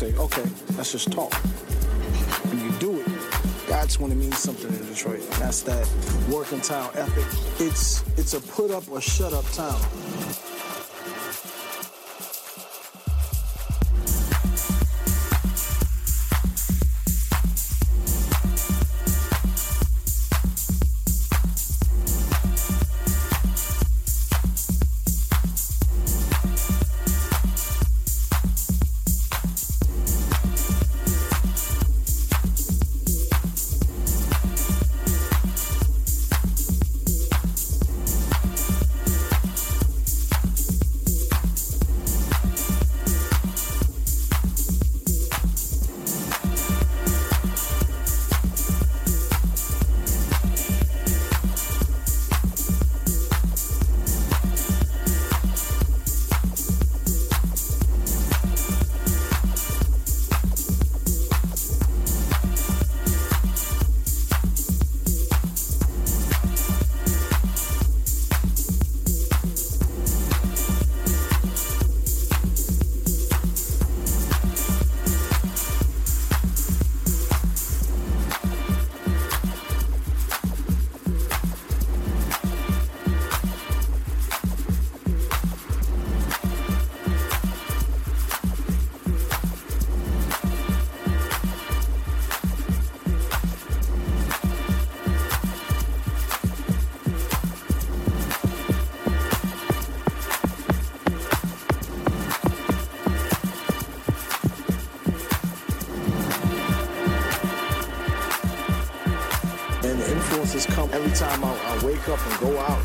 say, okay, let's just talk. When you do it, that's when it means something in Detroit. That's that working town ethic. It's it's a put up or shut up town. Every time I, I wake up and go out.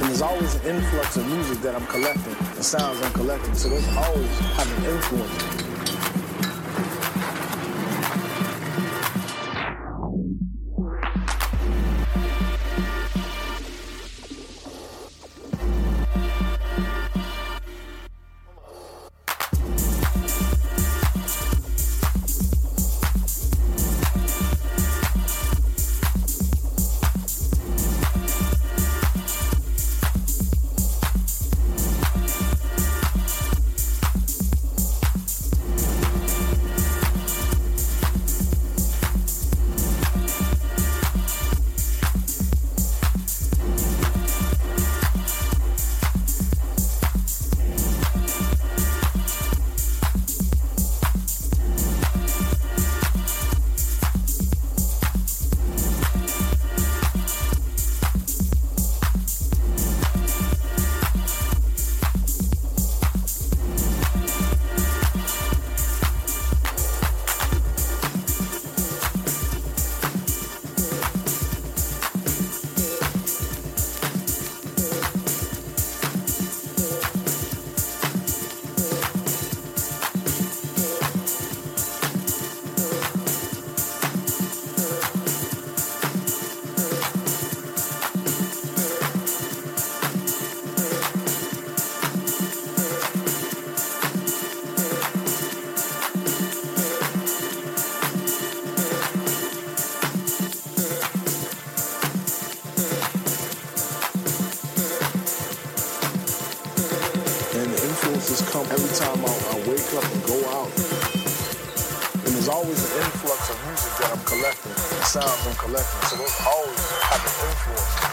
And there's always an influx of music that I'm collecting, the sounds I'm collecting. So there's always having influence. Sounds I'm collecting. So there's always having influence.